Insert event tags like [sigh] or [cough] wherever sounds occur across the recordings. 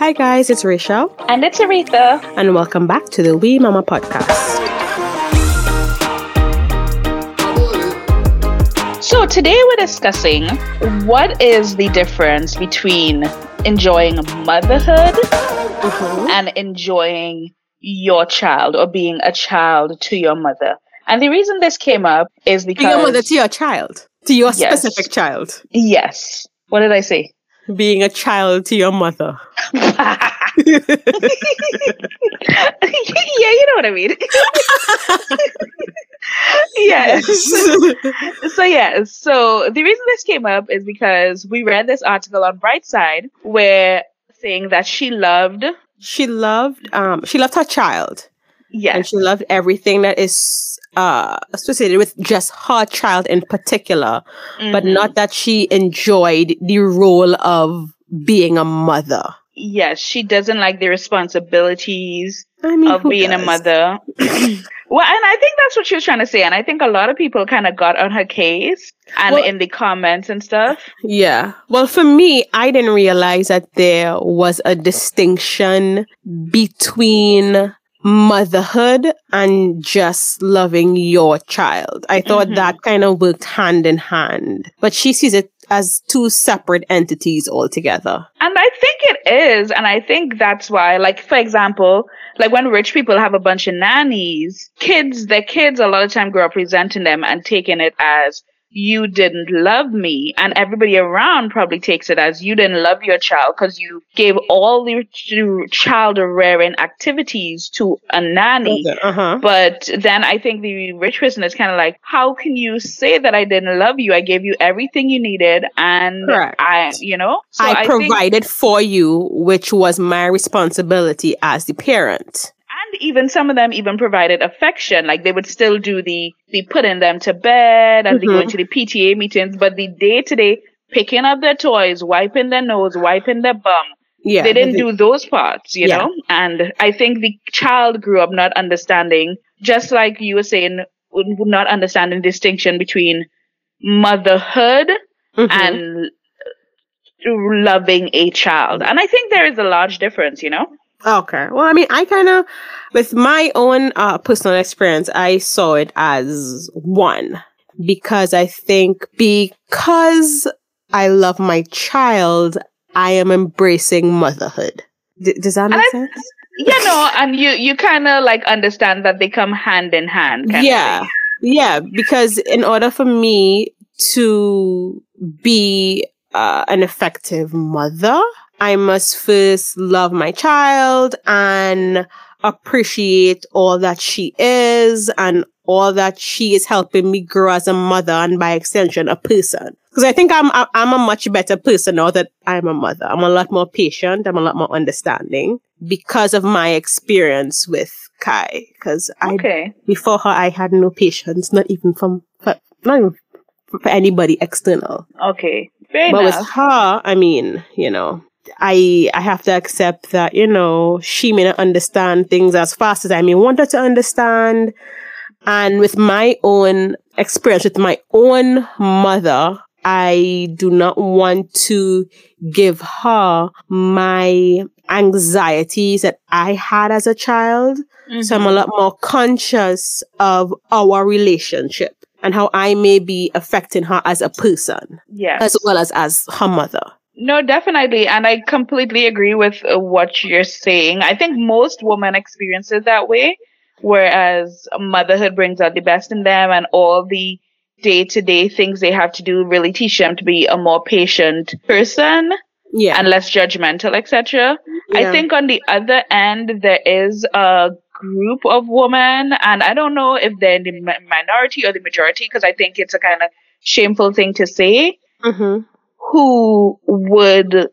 Hi, guys, it's Rachel. And it's Aretha. And welcome back to the We Mama podcast. So, today we're discussing what is the difference between enjoying motherhood mm-hmm. and enjoying your child or being a child to your mother. And the reason this came up is because. Being a mother to your child, to your yes. specific child. Yes. What did I say? Being a child to your mother. [laughs] yeah, you know what I mean. [laughs] yes. [laughs] so yes. So the reason this came up is because we read this article on Brightside where saying that she loved she loved um she loved her child. Yes. And she loved everything that is uh, associated with just her child in particular, mm-hmm. but not that she enjoyed the role of being a mother. Yes, she doesn't like the responsibilities I mean, of being does? a mother. [clears throat] well, and I think that's what she was trying to say. And I think a lot of people kind of got on her case and well, in the comments and stuff. Yeah. Well, for me, I didn't realize that there was a distinction between motherhood and just loving your child. I thought mm-hmm. that kind of worked hand in hand, but she sees it as two separate entities altogether. And I think it is. And I think that's why, like, for example, like when rich people have a bunch of nannies, kids, their kids a lot of time grow up resenting them and taking it as you didn't love me. And everybody around probably takes it as you didn't love your child because you gave all your child rearing activities to a nanny. Uh-huh. But then I think the rich person is kind of like, how can you say that I didn't love you? I gave you everything you needed and Correct. I, you know, so I, I provided think- for you, which was my responsibility as the parent and even some of them even provided affection like they would still do the the putting them to bed and mm-hmm. the going to the pta meetings but the day-to-day picking up their toys wiping their nose wiping their bum yeah they didn't do those parts you yeah. know and i think the child grew up not understanding just like you were saying not understanding the distinction between motherhood mm-hmm. and loving a child and i think there is a large difference you know Okay. Well, I mean, I kind of, with my own uh, personal experience, I saw it as one because I think because I love my child, I am embracing motherhood. D- does that make sense? [laughs] Yeah, no, and you you kind of like understand that they come hand in hand. Yeah, yeah, because in order for me to be uh, an effective mother, I must first love my child and appreciate all that she is and all that she is helping me grow as a mother and by extension a person. Because I think I'm I'm a much better person now that I'm a mother. I'm a lot more patient. I'm a lot more understanding because of my experience with Kai. Because okay. I before her I had no patience, not even from not even for anybody external. Okay, Fair but enough. with her, I mean, you know, I I have to accept that you know she may not understand things as fast as I may want her to understand, and with my own experience with my own mother, I do not want to give her my anxieties that I had as a child. Mm-hmm. So I'm a mm-hmm. lot more conscious of our relationship and how I may be affecting her as a person. Yes. As well as as her mother. No, definitely. And I completely agree with uh, what you're saying. I think most women experience it that way, whereas motherhood brings out the best in them and all the day to day things they have to do really teach them to be a more patient person. Yeah. And less judgmental, etc. Yeah. I think on the other end, there is a group of women, and I don't know if they're in the minority or the majority, because I think it's a kind of shameful thing to say. Mm-hmm who would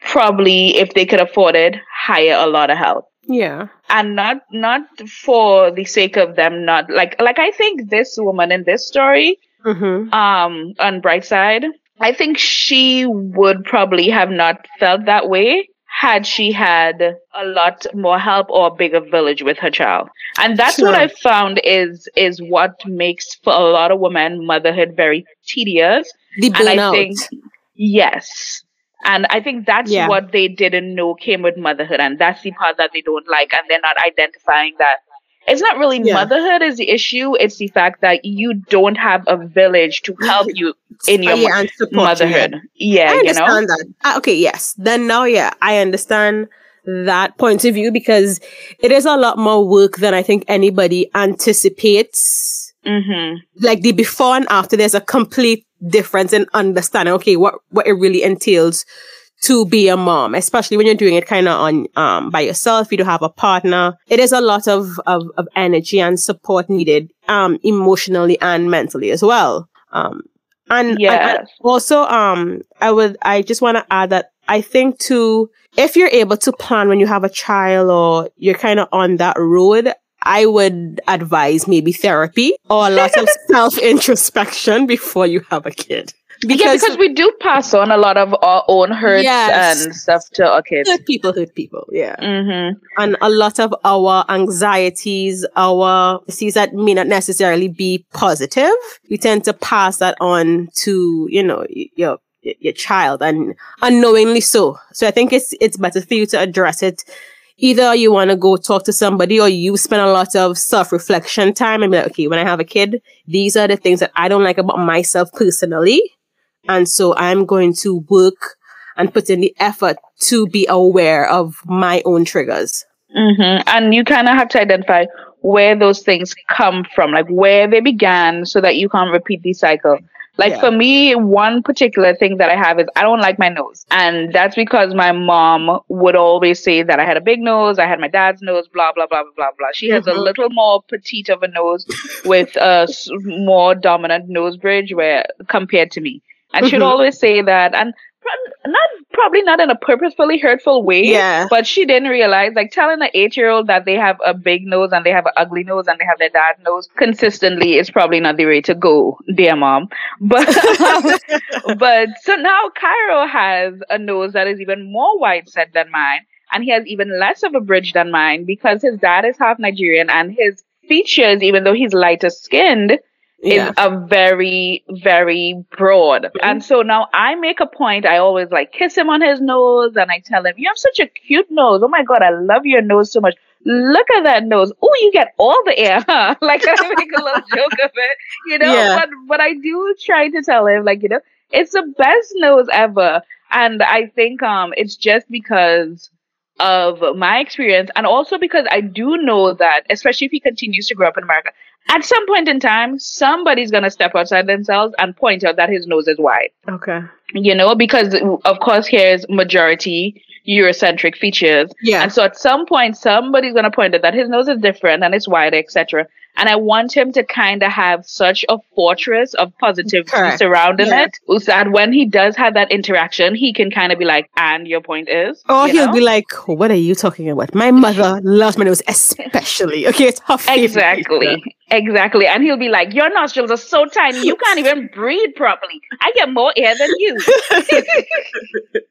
probably, if they could afford it, hire a lot of help. Yeah. And not not for the sake of them not like like I think this woman in this story, mm-hmm. um, on Brightside, I think she would probably have not felt that way had she had a lot more help or a bigger village with her child. And that's sure. what I found is is what makes for a lot of women motherhood very tedious. The burnout. And I think Yes. And I think that's Yeah. what they didn't know came with motherhood. And that's the part that they don't like. And they're not identifying that. It's not really Yeah. motherhood is the issue. It's the fact that you don't have a village to help [laughs] you in your yeah, support you, yeah. motherhood. Yeah, you know? that. Ah, okay, yes. Then now, yeah, I understand that point of view because it is a lot more work than I think anybody anticipates. Mm-hmm. Like the before and after, there's a complete difference in understanding. Okay, what what it really entails to be a mom, especially when you're doing it kind of on um by yourself. You don't have a partner. It is a lot of of, of energy and support needed, um, emotionally and mentally as well. Um, and, and- Yes. and also, um, I would, I just want to add that I think too, if you're able to plan when you have a child or you're kind of on that road, I would advise maybe therapy or a lot of [laughs] self introspection before you have a kid. yeah, Because, because we do pass on a lot of our own hurts Yes. and stuff to our kids. hurt people hurt people. Yeah. Mm-hmm. And a lot of our anxieties, our disease that may not necessarily be positive, we tend to pass that on to, you know, your your child and unknowingly so. So I think it's it's better for you to address it. Either you want to go talk to somebody or you spend a lot of self-reflection time and be like, okay, when I have a kid, these are the things that I don't like about myself personally. And so I'm going to work and put in the effort to be aware of my own triggers. Mm-hmm. And you kind of have to identify where those things come from, like where they began, so that you can't repeat the cycle. Like Yeah. for me, one particular thing that I have is I don't like my nose. And that's because my mom would always say that I had a big nose, I had my dad's nose, blah, blah, blah, blah, blah, blah. She has a Mhm. little more petite of a nose [laughs] with a more dominant nose bridge where compared to me. And she'd Mhm. always say that. And not probably not in a purposefully hurtful way. Yeah. But she didn't realize, like telling an eight year old that they have a big nose and they have an ugly nose and they have their dad's nose consistently is probably not the way to go, dear mom. [laughs] But [laughs] but so now Cairo has a nose that is even more wide set than mine, and he has even less of a bridge than mine because his dad is half Nigerian and his features, even though he's lighter skinned, Yeah. is a very, very broad. And so now I make a point, I always like kiss him on his nose and I tell him, You have such a cute nose. Oh my god, I love your nose so much. Look at that nose. Oh, you get all the air, huh? [laughs] Like I make a little [laughs] joke of it. You know, Yeah. but but I do try to tell him, like, you know, it's the best nose ever. And I think um it's just because of my experience and also because I do know that especially if he continues to grow up in America, at some point in time, somebody's gonna step outside themselves and point out that his nose is wide. Okay. You know, because of course here's majority Eurocentric features. Yeah. And so at some point somebody's gonna point out that his nose is different and it's wider, etc. And I want him to kind of have such a fortress of positivity Correct. surrounding Yeah. it, so that when he does have that interaction, he can kind of be like, "And your point is," Or he'll know? be like, "What are you talking about? My mother loves my nose, especially. [laughs] Okay, it's her favorite. Exactly. Exactly. And he'll be like, Your nostrils are so tiny, you can't even breathe properly. I get more air than you. [laughs] [laughs]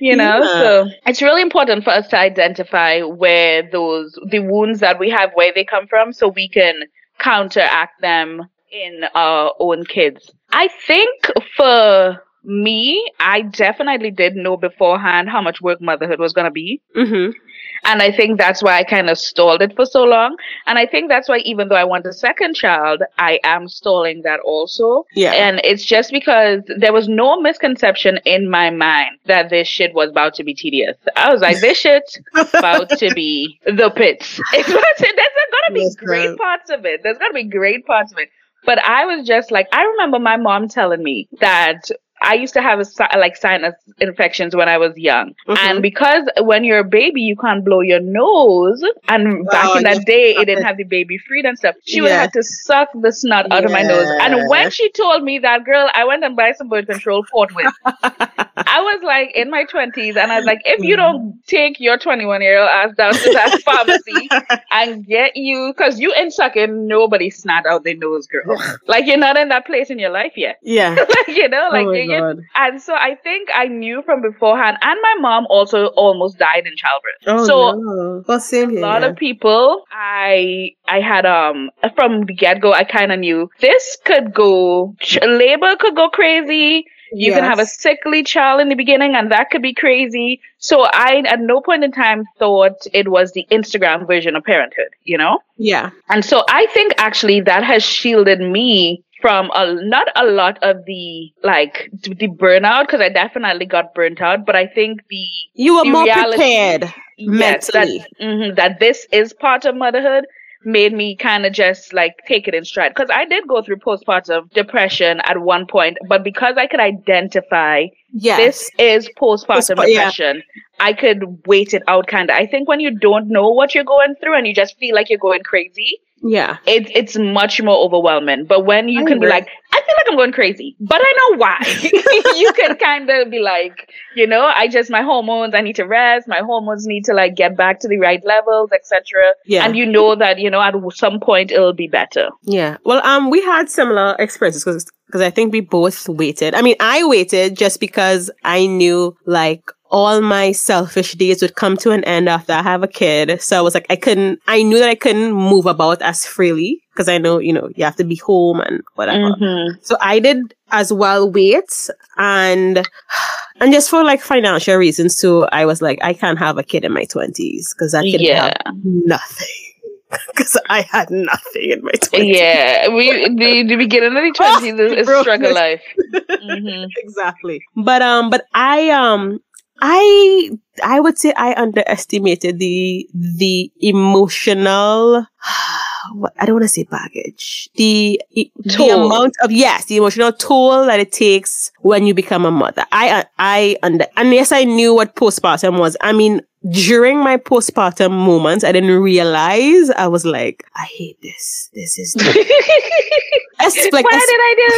you know? Yeah. So it's really important for us to identify where those the wounds that we have, where they come from, so we can counteract them in our own kids. I think for me, I definitely didn't know beforehand how much work motherhood was gonna be. Mm-hmm. And I think that's why I kind of stalled it for so long. And I think that's why, even though I want a second child, I am stalling that also. Yeah. And it's just because there was no misconception in my mind that this shit was about to be tedious. I was like, this shit about to be [laughs] the pits. It's about to, there's gonna be Yes, great parts of it. There's gonna be great parts of it. But I was just like, I remember my mom telling me that I used to have a, like sinus infections when I was young. Mhm. And because when you're a baby, you can't blow your nose. And back Oh, in that day, it didn't have the baby feed and stuff. She would have to suck the snot out of my nose. And when she told me that, girl, I went and buy some birth control forthwith. [laughs] I was like in my 20s, and I was like, if you don't take your 21 year old ass down to that [laughs] pharmacy and get you, because you ain't sucking nobody snot out their nose, girl. Like you're not in that place in your life yet. yeah. [laughs] like, you know, like oh you- you- and so I think I knew from beforehand, and my mom also almost died in childbirth. Oh so no. Well, same a lot yeah. of people, I I had um from the get go, I kind of knew this could go labor could go crazy. You can have a sickly child in the beginning, and that could be crazy. So I, at no point in time, thought it was the Instagram version of parenthood. You know. Yeah. And so I think actually that has shielded me from a not a lot of the like the burnout because I definitely got burnt out, but I think the You were The more reality- prepared yes that mentally. mhm, that this is part of motherhood made me kind of just like take it in stride because I did go through postpartum depression at one point, but because I could identify yes. this is postpartum Postpa- yeah. depression. I could wait it out kind of. I think when you don't know what you're going through and you just feel like you're going crazy, yeah. it, it's much more overwhelming. But when you I can be like, I feel like I'm going crazy, but I know why. [laughs] [laughs] you can kind of be like, you know, I just my hormones. I need to rest. My hormones need to like get back to the right levels, etc. Yeah. And you know that you know at some point it'll be better. Yeah. Well, um, we had similar experiences because because I think we both waited. I mean, I waited just because I knew like all my selfish days would come to an end after I have a kid. So I was like, I couldn't. I knew that I couldn't move about as freely because I know you know you have to be home and whatever. Mhm. So I did as well wait and and just for like financial reasons too. I was like, I can't have a kid in my twenties because that kid Yeah. have nothing. [laughs] Because I had nothing in my twenties. Yeah, we the, the beginning of the Oh, [laughs] twenties is, is brokenness. struggle life. [laughs] hmm exactly but um but i um i i would say i underestimated the the emotional [sighs] [sighs] [sighs] i don't want to say baggage the the Toll. amount of yes the emotional toll that it takes when you become a mother i uh, i under and yes i knew what postpartum was i mean during my postpartum moments i didn't realize i was like i hate this this is [laughs] like Why did I do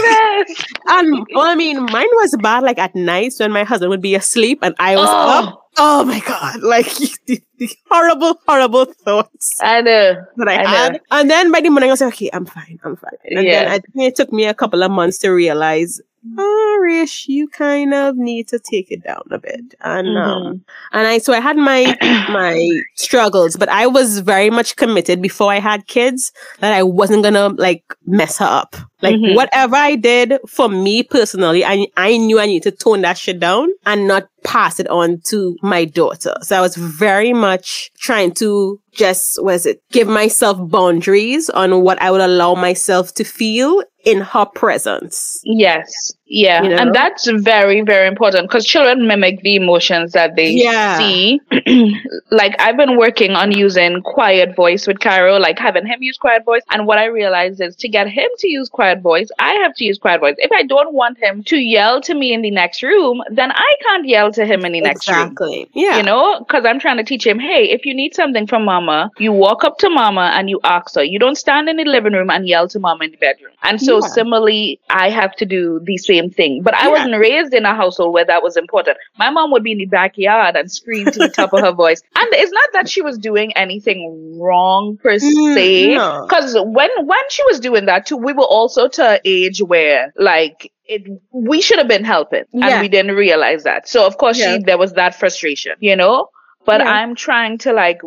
this? [laughs] and well, I mean, mine was bad. Like at nights when my husband would be asleep and I was Oh. up. Oh my god! Like [laughs] the, the horrible, horrible thoughts I know. that I, I know. had. And then by the morning, I was like, okay, I'm fine, I'm fine. And then I think it took me a couple of months to realize, oh, Rish, you kind of need to take it down a bit. And Mm-hmm. um, and I so I had my [coughs] my struggles, but I was very much committed before I had kids that I wasn't gonna like mess her up. Like Mhm. whatever I did for me personally, I I knew I needed to tone that shit down and not pass it on to my daughter. So I was very much trying to just was it give myself boundaries on what I would allow myself to feel in her presence. Yes. Yeah. You know? And that's very, very important because children mimic the emotions that they Yeah. see. [clears throat] like I've been working on using quiet voice with Cairo, like having him use quiet voice. And what I realized is to get him to use quiet voice, I have to use quiet voice. If I don't want him to yell to me in the next room, then I can't yell to him in the next room. exactly. Yeah. You know, because I'm trying to teach him, hey, if you need something from mama, you walk up to mama and you ask her. You don't stand in the living room and yell to mama in the bedroom. And so, Yeah. similarly, I have to do the same thing. But I Yeah. wasn't raised in a household where that was important. My mom would be in the backyard and scream to the top of her voice. [laughs] And it's not that she was doing anything wrong per Mm, se. no. Because when when she was doing that too, we were also to an age where like it we should have been helping Yeah. and we didn't realize that. So of course she there was that frustration, you know? But Yeah. I'm trying to like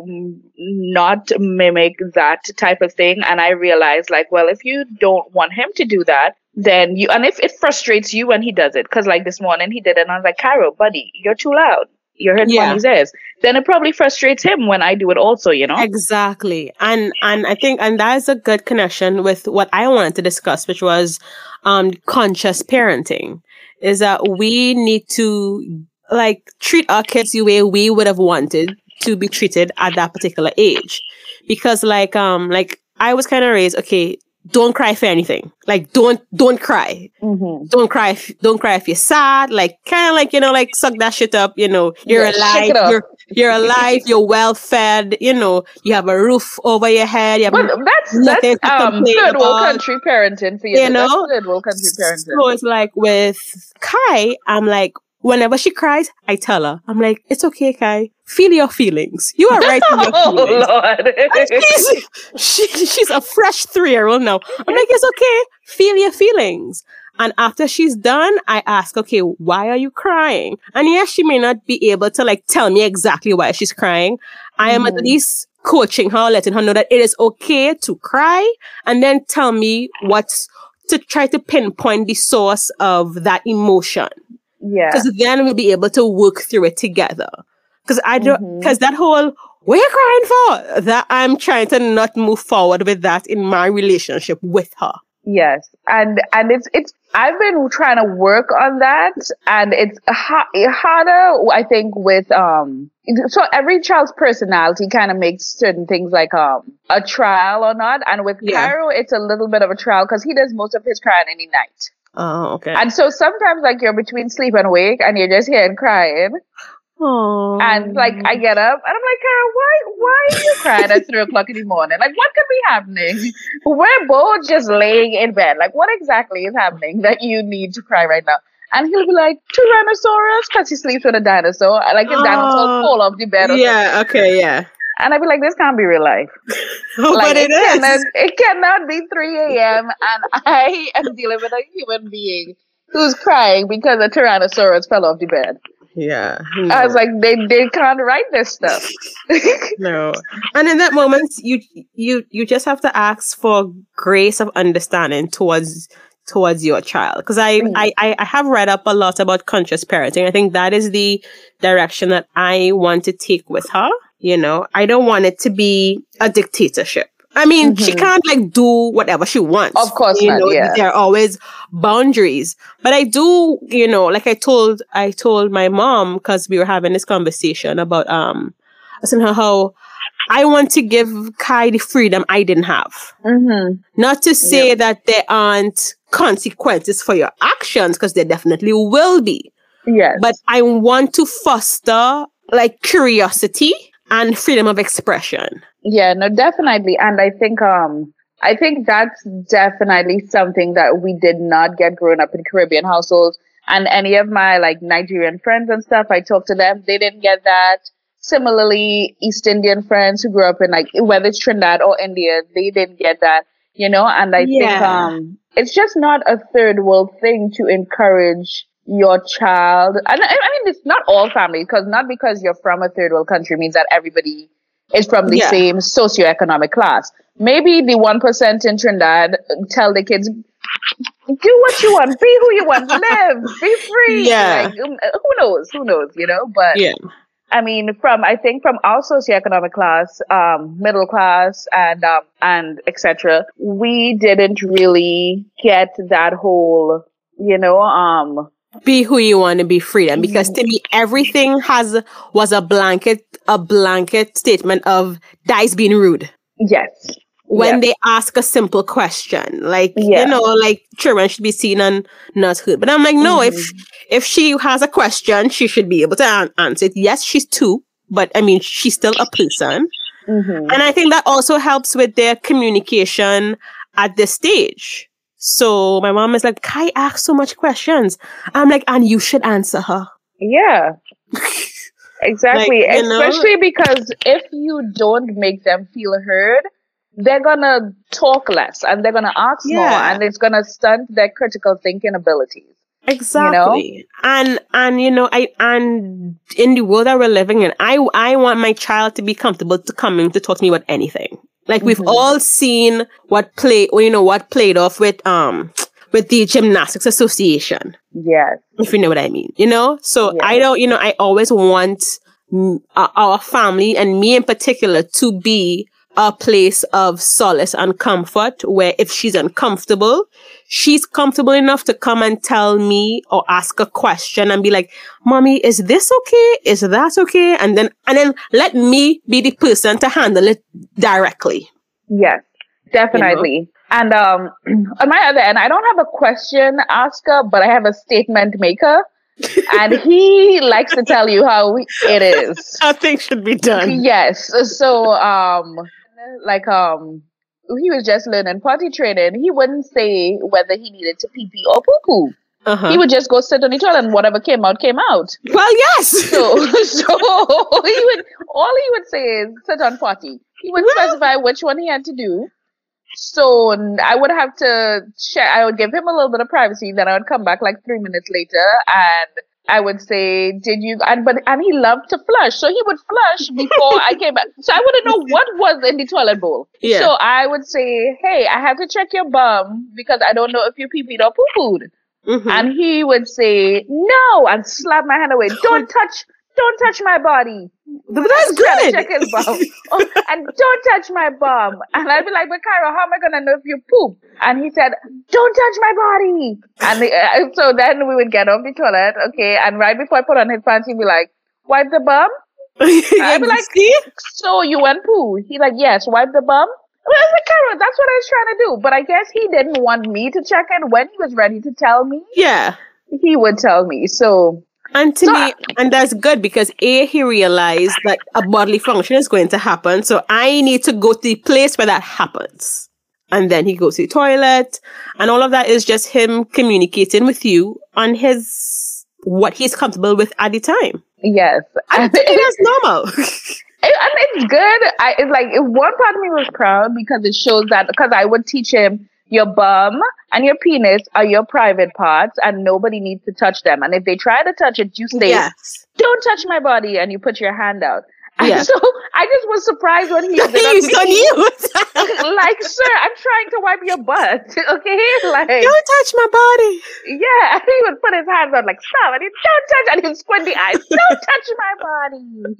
not mimic that type of thing. And I realize like, well, if you don't want him to do that, then you, and if it frustrates you when he does it, cause like this morning he did it and I was like, Cairo, buddy, you're too loud. You're hurting Yeah. Ears. Then it probably frustrates him when I do it also, you know? Exactly. And and I think and that is a good connection with what I wanted to discuss, which was um conscious parenting. Is that we need to like treat our kids the way we would have wanted to be treated at that particular age. Because like um like I was kind of raised, okay, don't cry for anything. Like don't don't cry. Mm-hmm. Don't cry if don't cry if you're sad. Like kind of like, you know, like suck that shit up, you know, you're Yeah, alive, you're you're alive, you're well fed, you know, you have a roof over your head, you have Well, that's that's um third world country parenting for you. You That's know? third world country parenting. so it's like with Kai, I'm like, whenever she cries, I tell her, I'm like, it's okay, Kai. Feel your feelings. You are right in your [laughs] oh feelings. Lord. [laughs] And she's, she, she's a fresh three year old now. I'm like, it's okay. Feel your feelings. And after she's done, I ask, okay, why are you crying? And yes, she may not be able to like tell me exactly why she's crying. I am at Mhm. least coaching her, letting her know that it is okay to cry and then tell me what's to try to pinpoint the source of that emotion. Yeah. Because then we'll be able to work through it together. Because I don't, because that whole, what are crying for? That I'm trying to not move forward with that in my relationship with her. Yes, and and it's it's I've been trying to work on that, and it's ha- harder. I think with um. So every child's personality kind of makes certain things like um a trial or not, and with Yeah. Cairo, it's a little bit of a trial because he does most of his crying any night, Oh, okay. and so sometimes like you're between sleep and wake, and you're just hearing crying, Oh. and like I get up and I'm like, Cairo, why why are you crying at three o'clock in the morning? Like what could be happening? We're both just laying in bed. Like what exactly is happening that you need to cry right now? And he'll be like, Tyrannosaurus, because he sleeps with a dinosaur. I Like his dinosaur Oh, fall off the bed. Yeah, okay, yeah. And I'd be like, this can't be real life. [laughs] Like but it cannot, it cannot be 3 a.m. and I am dealing with a human being who's crying because a Tyrannosaurus fell off the bed. Yeah. I was like, they, they can't write this stuff. [laughs] No. And in that moment, you you you just have to ask for grace of understanding towards towards your child. Because I, Mm. I I I have read up a lot about conscious parenting. I think that is the direction that I want to take with her. You know, I don't want it to be a dictatorship. I mean, she Mhm. can't like do whatever she wants. Of course you not, know, yeah. there are always boundaries. But I do, you know, like I told I told my mom because we were having this conversation about um somehow how I want to give Kai the freedom I didn't have. hmm Not to say that there aren't consequences for your actions, because there definitely will be. Yes. But I want to foster like curiosity and freedom of expression. Yeah, no, definitely. And I think um I think that's definitely something that we did not get growing up in Caribbean households. And any of my like Nigerian friends and stuff, I talked to them, they didn't get that. Similarly, East Indian friends who grew up in like whether it's Trinidad or India, they didn't get that, you know, and I think um it's just not a third world thing to encourage your child. And I, I mean, it's not all families, because not because you're from a third world country means that everybody is from the Yeah. same socioeconomic class. Maybe the one percent in Trinidad tell the kids, do what you want, be who you want, [laughs] live, be free. Yeah. Like, um, who knows? Who knows? You know, but Yeah. I mean, from I think from our socioeconomic class, um, middle class, and um, and etc. We didn't really get that whole, you know, um, Be who you want to be freedom. Because to me, everything has was a blanket, a blanket statement of dice being rude. yes, when Yeah. they ask a simple question like Yeah. you know like children should be seen and not heard but i'm like no if Mm-hmm. if she has a question she should be able to an- answer it yes she's two but i mean she's still a person hmm and i think that also helps with their communication at this stage so my mom is like kai asks so much questions i'm like and you should answer her yeah. [laughs] Exactly. Like, you know? Especially because if you don't make them feel heard, they're gonna talk less and they're gonna ask more and it's gonna stunt their critical thinking abilities. Exactly. And and you know, I and in the world that we're living in, I I want my child to be comfortable to coming to talk to me about anything. Like we've Mhm. all seen what play you know what played off with um with the gymnastics association, Yes. if you know what I mean. You know? So Yeah. I don't, you know, I always want uh, our family and me in particular to be a place of solace and comfort where if she's uncomfortable, she's comfortable enough to come and tell me or ask a question and be like, mommy, is this okay? Is that okay? And then, and then let me be the person to handle it directly. Yes. Definitely. And um [clears throat] on my other end, I don't have a question asker, but I have a statement maker. and [laughs] he likes to tell you how it is. Nothing should be done. Yes. So um like um he was just learning potty training. He wouldn't say whether he needed to pee pee or poo poo. Uh-huh. He would just go sit on the toilet and whatever came out came out. well, yes. So [laughs] so he would all he would say is sit on potty. He would Well- specify which one he had to do. So I would have to share. I would give him a little bit of privacy. Then I would come back like three minutes later, and I would say, "Did you?" And but and he loved to flush, so he would flush [laughs] before I came back. So I wouldn't know [laughs] what was in the toilet bowl. Yeah. So I would say, "Hey, I have to check your bum because I don't know if you pee peed or poo pooed." Mhm. And he would say, "No," and slap my hand away. [laughs] Don't touch, don't touch my body. But that's good. Check his bum. Oh, and don't touch my bum. And I'd be like, but Cairo, how am I gonna know if you poop? And he said, don't touch my body. And the, uh, so then we would get off the toilet, okay. And right before I put on his pants, he'd be like, wipe the bum. [laughs] I'd be like, see? So you went poo? He's like, yes. Wipe the bum. Well, I was like, Cairo, that's what I was trying to do. But I guess he didn't want me to check it when he was ready to tell me. Yeah. He would tell me. So And to So me, uh, and that's good because A, he realized that a bodily function is going to happen. So I need to go to the place where that happens. And then he goes to the toilet. And all of that is just him communicating with you on his, what he's comfortable with at the time. yes, And to me, that's normal. [laughs] It, and it's good. I it's like if one part of me was proud because it shows that because I would teach him your bum and your penis are your private parts and nobody needs to touch them. And if they try to touch it, you say, yes. "Don't touch my body," and you put your hand out. Yeah. so [laughs] I just was surprised when he [laughs] He did on you. [laughs] like, sir, I'm trying to wipe your butt. Okay, like Don't touch my body. yeah. And he would put his hands on like stop, and he don't touch, and he'd squint the eyes. Don't touch my body.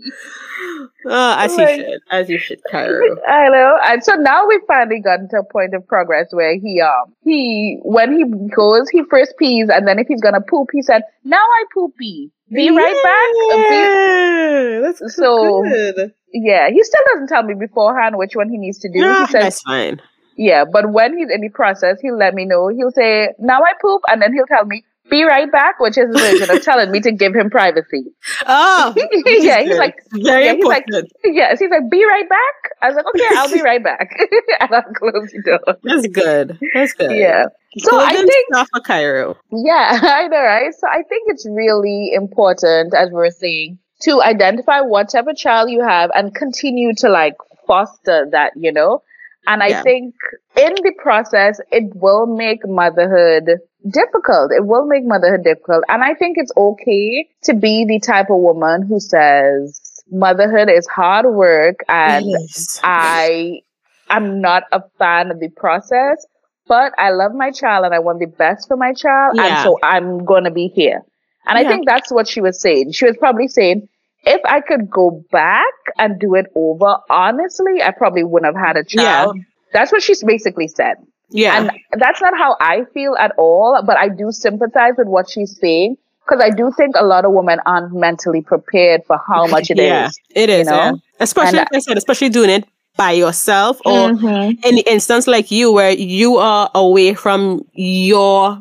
Oh, as Like- you should. As you should, Cairo. I know. And so now we've finally gotten to a point of progress where he um he when he goes, he first pees and then if he's gonna poop, he said, Now I poopy. Be right back. Be- Yeah, that's So- good. yeah, he still doesn't tell me beforehand which one he needs to do. No, he says that's fine. yeah, but when he's in the process, he'll let me know. He'll say, Now I poop and then he'll tell me, be right back, which is his version of telling me to give him privacy. [laughs] Oh, [laughs] yeah, he's like, very yeah, he's like- important. yes, he's like, be right back. I was like, okay, I'll be right back. [laughs] and I'll close the door. That's good. That's good. Yeah. So I think, off for Cairo. yeah, I know, right? So I think it's really important, as we're saying, to identify what type of child you have and continue to like foster that, you know? And I Yeah. think in the process, it will make motherhood difficult. It will make motherhood difficult. And I think it's okay to be the type of woman who says motherhood is hard work and Yes. I am not a fan of the process, but I love my child and I want the best for my child. And so I'm going to be here. And I think that's what she was saying. She was probably saying, if I could go back and do it over, honestly, I probably wouldn't have had a Yeah. child. That's what she's basically said. Yeah. And that's not how I feel at all, but I do sympathize with what she's saying because I do think a lot of women aren't mentally prepared for how [laughs] much it is. yeah, it is. you know? yeah. Especially, And- like I said, especially doing it by yourself or Mhm. in the instance like you where you are away from your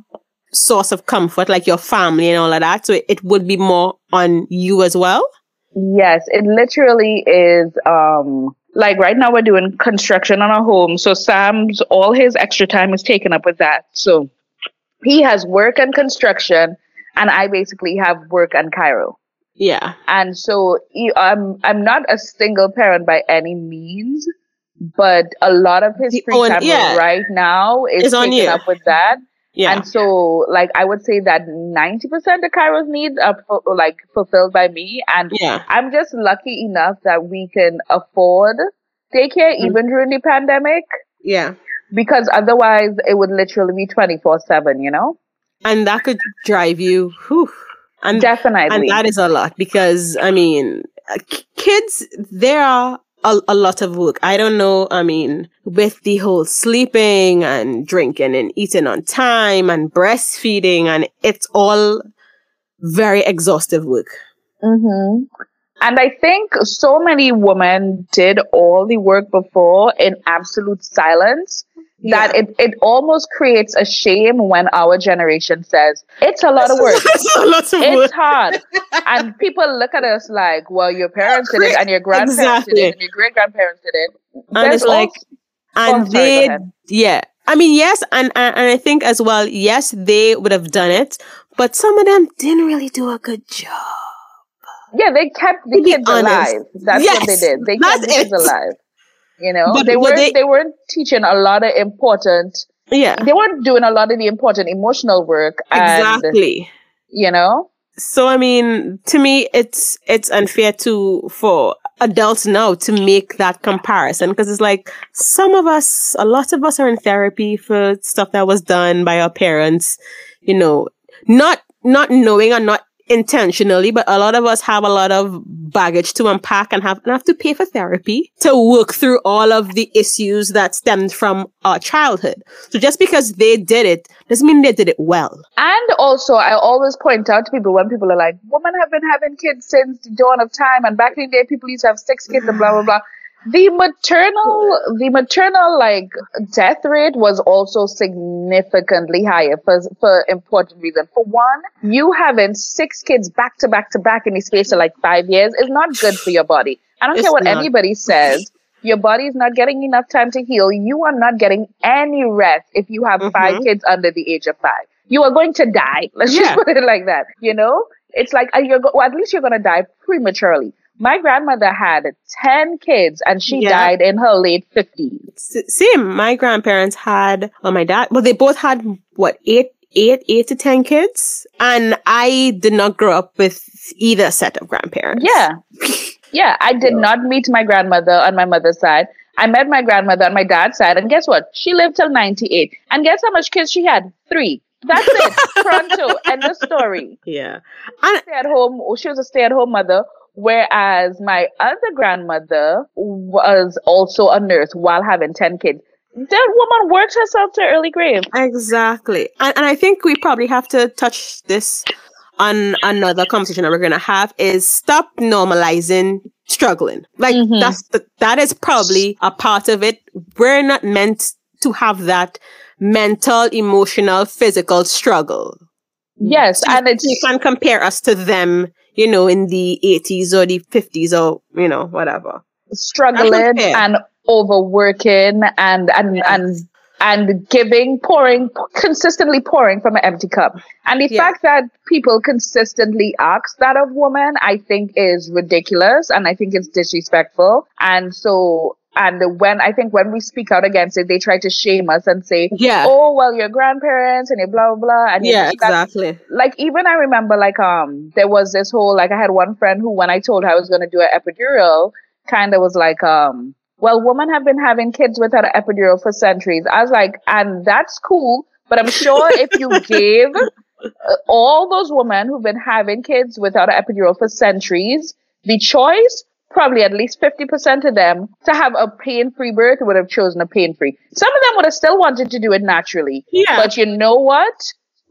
source of comfort, like your family and all of that. So it, it would be more on you as well. Yes, it literally is. Um, like right now, we're doing construction on our home. So Sam's all his extra time is taken up with that. So he has work and construction, and I basically have work and Cairo. Yeah. And so I'm I'm not a single parent by any means, but a lot of his free time yeah. right now is It's taken up with that. Yeah. And so, like, I would say that 90% of Cairo's needs are fu- like fulfilled by me. And yeah. I'm just lucky enough that we can afford daycare Mm. even during the pandemic Yeah. because otherwise it would literally be 24 7, you know? And that could drive you. Whew. And Definitely. And that is a lot because, I mean, uh, kids, there are a, a lot of work. I don't know, I mean, with the whole sleeping and drinking and eating on time and breastfeeding, and it's all very exhaustive work. hmm And I think so many women did all the work before in absolute silence that it, it almost creates a shame when our generation says, it's a lot of work. [laughs] it's a lot of It's work. hard. and people look at us like, well, your parents did it and your grandparents did it and your great grandparents did it. And There's it's like, and Oh, they, yeah. I mean, yes, and, and and I think as well, yes, they would have done it, but some of them didn't really do a good job. Yeah, they kept the kids honest, alive. That's what they did. They kept the kids it. alive. You know, But- they weren't they- they, weren't teaching a lot of important Yeah, they weren't doing a lot of the important emotional work and exactly. you know so I mean, to me, it's it's unfair to for adults now to make that comparison because it's like some of us, a lot of us are in therapy for stuff that was done by our parents, you know, not not knowing or not intentionally, but a lot of us have a lot of baggage to unpack and have, and have to pay for therapy to work through all of the issues that stemmed from our childhood. So just because they did it doesn't mean they did it well. And also, I always point out to people when people are like, women have been having kids since the dawn of time, and back in the day, people used to have six kids and blah, blah, blah the maternal the maternal like death rate was also significantly higher for for important reason. For one, you having six kids back to back to back in the space of like five years is not good for your body. I don't it's care what not. anybody says. Your body is not getting enough time to heal. You are not getting any rest if you have mm-hmm. five kids under the age of five. You are going to die. [laughs] Let's yeah. just put it like that. You know, it's like uh, you're go- well, at least you're going to die prematurely. My grandmother had 10 kids and she yeah. died in her late 50s. same. My grandparents had, well, my dad, well, they both had what, eight, eight, eight to 10 kids. And I did not grow up with either set of grandparents. Yeah. [laughs] Yeah. I did not meet my grandmother on my mother's side. I met my grandmother on my dad's side. And guess what? She lived till 98. And guess how much kids she had? Three. That's it. [laughs] Pronto. End of story. Yeah. And stay at home. She was a stay at home mother Whereas my other grandmother was also a nurse while having 10 kids. That woman worked herself to early grave. Exactly. And, and I think we probably have to touch this on another conversation that we're going to have is stop normalizing struggling. Like mm-hmm. that's the, that is probably a part of it. We're not meant to have that mental, emotional, physical struggle. Yes, and it's you can compare us to them you know, in the 80s or the 50s or, you know, whatever. Struggling and overworking and, and, yes. and, and giving, pouring, consistently pouring from an empty cup. And the yes. fact that people consistently ask that of women, I think is ridiculous and I think it's disrespectful. And so and when I think when we speak out against it, they try to shame us and say, "Yeah, oh well, your grandparents and blah blah blah." And yeah, exactly. Like even I remember, like um, there was this whole like I had one friend who, when I told her I was going to do an epidural, kind of was like, um, well, women have been having kids without an epidural for centuries. I was like, and that's cool, but I'm sure if you [laughs] gave uh, all those women who've been having kids without an epidural for centuries the choice probably at least 50% of them to have a pain-free birth would have chosen a pain-free. Some of them would have still wanted to do it naturally. Yeah. But you know what?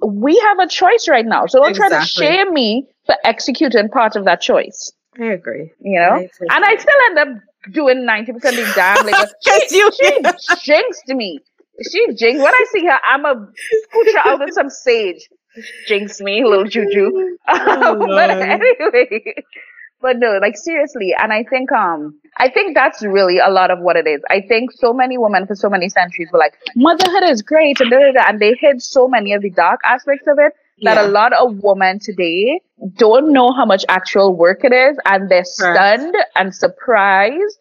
We have a choice right now. So don't exactly. try to shame me for executing part of that choice. I agree. You know? I and I still end up doing 90% of the damn labor. [laughs] she, you she jinxed me. She jinxed. When I see her, I'm a push out with some sage. Jinx me, little juju. [laughs] Oh, but anyway, but no, like seriously. And I think, um, I think that's really a lot of what it is. I think so many women for so many centuries were like, motherhood is great and, da, da, da, and they hid so many of the dark aspects of it that yeah. a lot of women today don't know how much actual work it is and they're stunned and surprised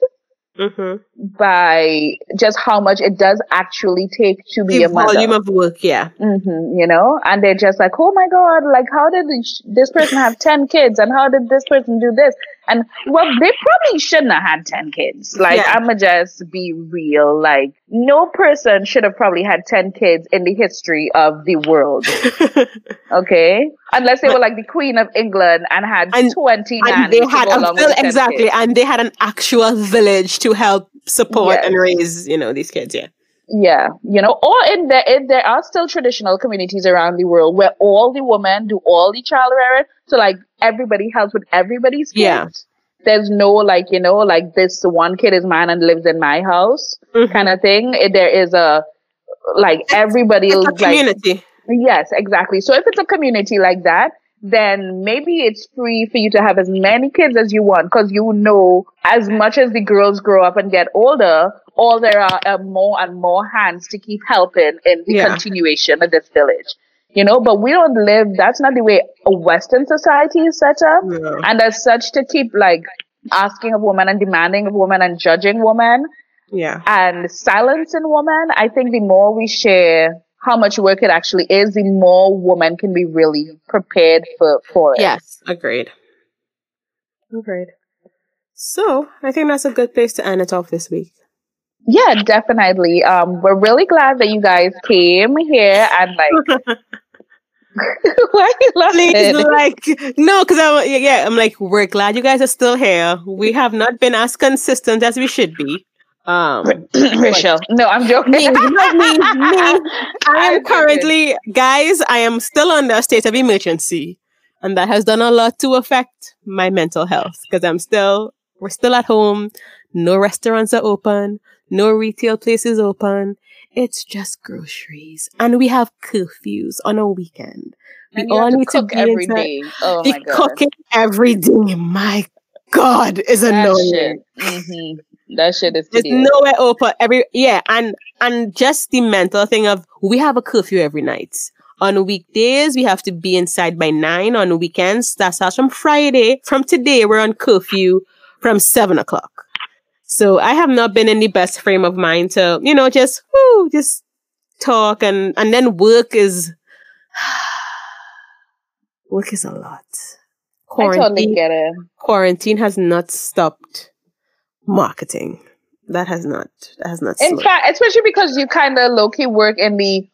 mm-hmm. by just how much it does actually take to be the a mother. Volume of work, yeah. Mm-hmm, you know, and they're just like, oh my god, like how did this person have ten kids, and how did this person do this? And well, they probably shouldn't have had 10 kids. Like, yeah. I'ma just be real. Like, no person should have probably had 10 kids in the history of the world. [laughs] okay? Unless they but, were like the Queen of England and had and, 20 and they had a exactly, and they had an actual village to help support and raise, you know, these kids. Yeah. Yeah, you know, or in there, in, there are still traditional communities around the world where all the women do all the child rearing. So like everybody helps with everybody's kids. Yeah. There's no like, you know, like this one kid is mine and lives in my house mm-hmm. kind of thing. There is a like everybody it's a community. Like, yes, exactly. So if it's a community like that, then maybe it's free for you to have as many kids as you want because you know as much as the girls grow up and get older, all there are uh, more and more hands to keep helping in the yeah. continuation of this village you know but we don't live that's not the way a western society is set up yeah. and as such to keep like asking of women and demanding of women and judging women yeah and silencing women i think the more we share how much work it actually is, the more women can be really prepared for for it. Yes, agreed. Agreed. So I think that's a good place to end it off this week. Yeah, definitely. Um, we're really glad that you guys came here and like. [laughs] [laughs] Why are you laughing? Please, like no, because I'm yeah, I'm like we're glad you guys are still here. We have not been as consistent as we should be. Um, Rachel, no, I'm joking. me, me, me. [laughs] I am currently, guys. I am still under a state of emergency, and that has done a lot to affect my mental health because I'm still, we're still at home. No restaurants are open. No retail places open. It's just groceries, and we have curfews on a weekend. We And you have to cook every day. Oh Be my god. cooking every day. My God, is annoying. shit. That shit is There's tedious. nowhere open every yeah, and and just the mental thing of we have a curfew every night. On weekdays, we have to be inside by nine. On weekends, that starts from Friday. From today, we're on curfew from seven o'clock. So I have not been in the best frame of mind to, you know, just whoo, just talk and and then work is [sighs] work is a lot. I totally Quarantine, get it. quarantine has not stopped marketing. That has not. That has not. In fact, especially because you kind of low key work in the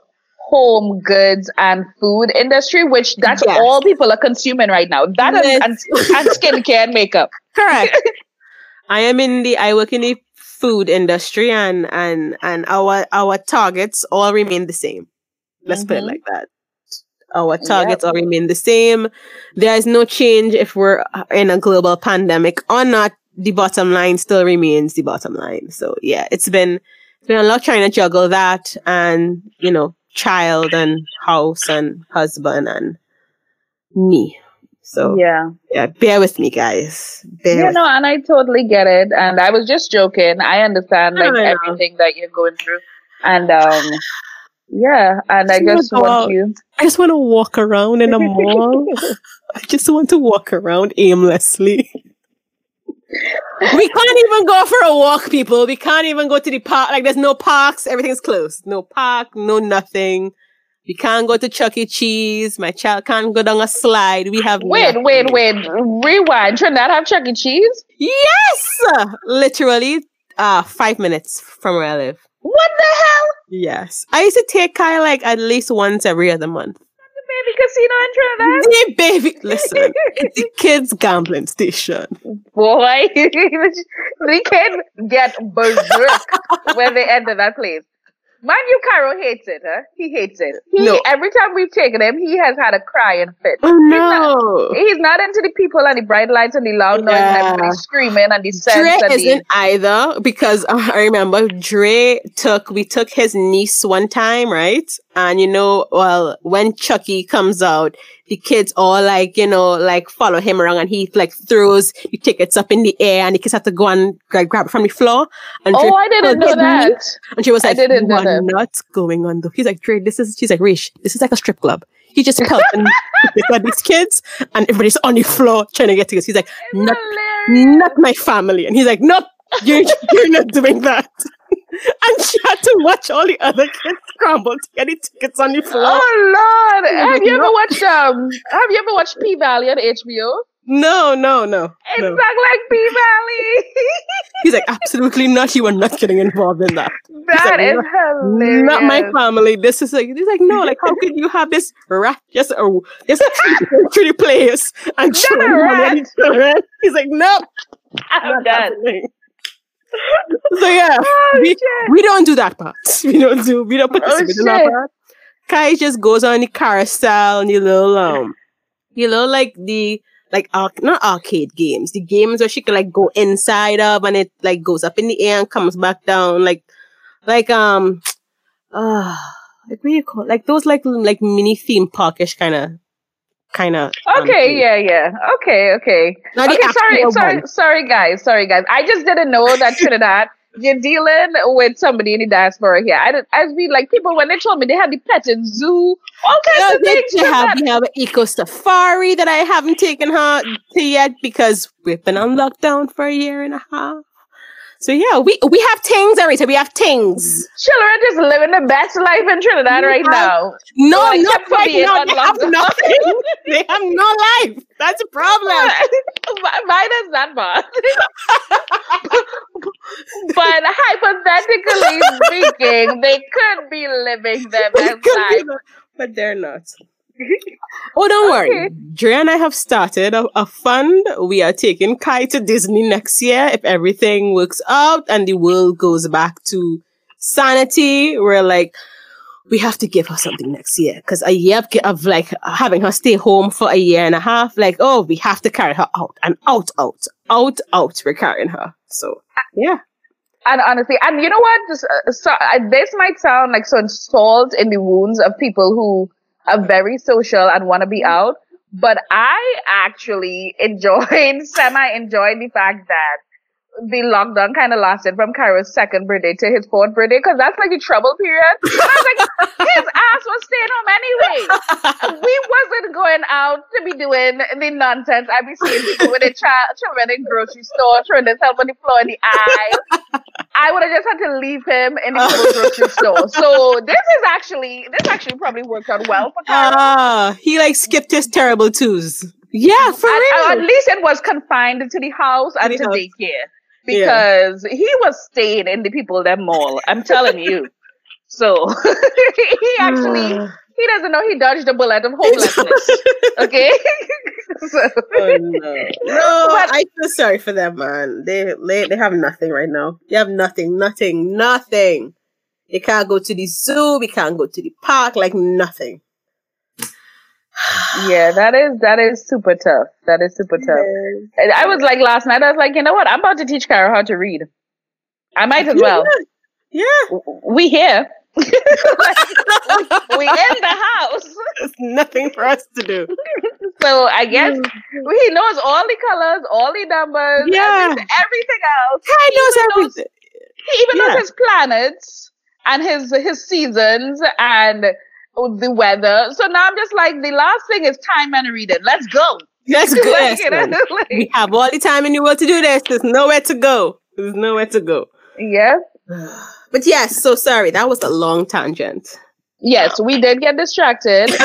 home goods and food industry, which that's Yes. all people are consuming right now. That and, Yes. and, [laughs] and skincare and makeup. Correct. [laughs] I am in the. I work in the food industry, and and and our our targets all remain the same. Let's put it Mhm. like that. Our targets all remain the same. There is no change if we're in a global pandemic or not. The bottom line still remains the bottom line. So yeah, it's been it's been a lot trying to juggle that and you know child and house and husband and me. So yeah, Yeah. bear with me, guys. Bear Yeah, no, and I totally get it. And I was just joking. I understand like I everything that you're going through. And um [sighs] yeah, and I Just wanna just want out. you I just want to walk around in a mall. [laughs] I just want to walk around aimlessly. We can't even go for a walk, people. We can't even go to the park. Like, there's no parks. Everything's closed. No park, no nothing. We can't go to Chuck E. Cheese. My child can't go down a slide. We have Wait, nothing. wait, wait. Rewind. Trinidad have Chuck E. Cheese? Yes, literally, uh, five minutes from where I live. What the hell? Yes, I used to take Kai like at least once every other month. Baby casino in Trinidad? The baby, listen, it's the [laughs] kids gambling station. Boy, [laughs] they can get berserk when they enter that place. Mind you, Cairo hates it, huh? He hates it. He, No. Every time we've taken him, he has had a crying fit. Oh no. He's not into the people and the bright lights and the loud noise and Yeah. everybody screaming and the sense Dre and the... isn't either because uh, [laughs] I remember Dre took we took his niece one time, right? And you know, well, when Chucky comes out, the kids all like you know like follow him around, and he like throws the tickets up in the air, and the kids have to go and like, grab it from the floor. And Oh, I didn't know that. And she was I like, didn't "You know are that. not going on the." He's like, "Dre, this is." She's like, "Rish, this is like a strip club." He just [laughs] pelting at these kids, and everybody's on the floor trying to get tickets. He's like, "Not Hilarious. not my family. And he's like, nope, you're, [laughs] you're not doing that. [laughs] and she had to watch all the other kids scramble to get the tickets on the floor. Oh Lord! Have you ever [laughs] watched um? Have you ever watched P Valley on HBO? No, no, no. It's no. not like P Valley. [laughs] He's like, absolutely not. You are not getting involved in that. that like, is hilarious. Not my family. This is like, he's like, no, like, how could you have this rat just, uh, just through the place and Not a throwing money at rat. the children? He's like, no, I'm done. happening. So yeah, [laughs] Oh, we, shit. we don't do that part. [laughs] We don't do. We don't participate in that part. Kai just goes on the carousel and the little um, you know, like the like arc not arcade games, the games where she can like go inside of and it like goes up in the air and comes back down, like like um, uh, [sighs] like what do you call like those like like mini theme parkish kind of kind of Okay, yeah, yeah. Okay, okay. Not Okay, sorry, sorry, one. sorry, guys. Sorry, guys. I just didn't know that [laughs] Trinidad. You're dealing with somebody in the diaspora here. I as we like people when they told me they had the petting zoo, all kinds Yeah, of things. they from have that. we have an eco safari that I haven't taken her to yet because we've been on lockdown for a year and a half. So yeah, we we have things, Arita. We have things. Children just living the best life in Trinidad right now. No, not right now. They have nothing. [laughs] they have no life. That's a problem. [laughs] Mi- Mine is not bad. [laughs] but hypothetically speaking, they could be living their best could be life. but they're not. Oh, don't [laughs] worry. Okay. Dre and I have started a, a fund. We are taking Kai to Disney next year if everything works out and the world goes back to sanity. We're like, we have to give her something next year because a year of, of like having her stay home for a year and a half, like, oh, we have to carry her out and out, out, out, out. We're carrying her. So, yeah. And honestly, and you know what? This, uh, so, uh, this might sound like some salt in the wounds of people who are very social and want to be out, but I actually [laughs] enjoyed, semi enjoyed the fact that the lockdown kind of lasted from Cairo's second birthday to his fourth birthday because that's like the trouble period. I was like, [laughs] his ass was staying home anyway. we wasn't going out to be doing the nonsense I'd be seeing people with their child, children in grocery store to help on the floor in the aisle. I would have just had to leave him in the little grocery store. So this is actually this actually probably worked out well for Cairo. Ah, he like skipped his terrible twos. Yeah, for at, real. at least it was confined to the house and to house. daycare Yeah. because he was staying in the people that mall. I'm telling you. So [laughs] he actually he doesn't know he dodged a bullet of homelessness. [laughs] Okay. [laughs] so, oh no, no! But- I feel sorry for them, man. They, they they have nothing right now. They have nothing, nothing, nothing. They can't go to the zoo. We can't go to the park. Like nothing. [sighs] yeah, that is that is super tough. That is super tough. And I was like last night. I was like, you know what? I'm about to teach Cairo how to read. I might as well. Yeah, We here. We in the house. [laughs] there's nothing for us to do. [laughs] So I guess mm. he knows all the colors, all the numbers, Yeah. everything, everything else. Kai knows even knows- everything. He even Yeah. knows his planets and his his seasons and the weather. So now I'm just like, the last thing is time and reading. Let's go. Let's [laughs] go. Like, Yes, you know, like- We have all the time in the world to do this. There's nowhere to go. There's nowhere to go. yeah. [sighs] But yes, so sorry. That was a long tangent. Yes, we did get distracted. [laughs]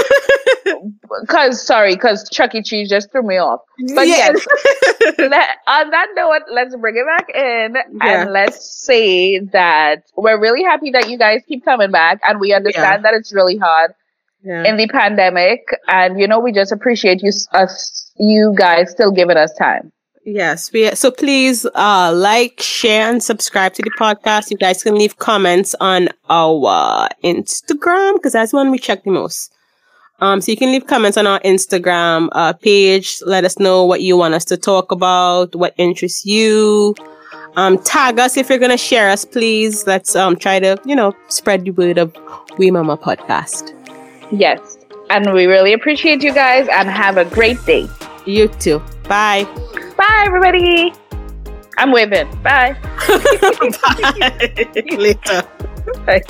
Cause sorry, cause Chuck E. Cheese just threw me off. But yes, [laughs] let, on that note, let's bring it back in Yeah. and let's say that we're really happy that you guys keep coming back, and we understand that it's really hard Yeah. in the pandemic, and you know we just appreciate you us you guys still giving us time. Yes, we so please uh like, share, and subscribe to the podcast. You guys can leave comments on our Instagram because that's when we check the most. Um, so you can leave comments on our Instagram uh, page. Let us know what you want us to talk about, what interests you. Um, tag us if you're gonna share us, please. Let's um try to you know spread the word of We Mama podcast. Yes, and we really appreciate you guys, and have a great day. You too. Bye. Bye, everybody. I'm waving. Bye. [laughs] [laughs] Bye. Later. Bye.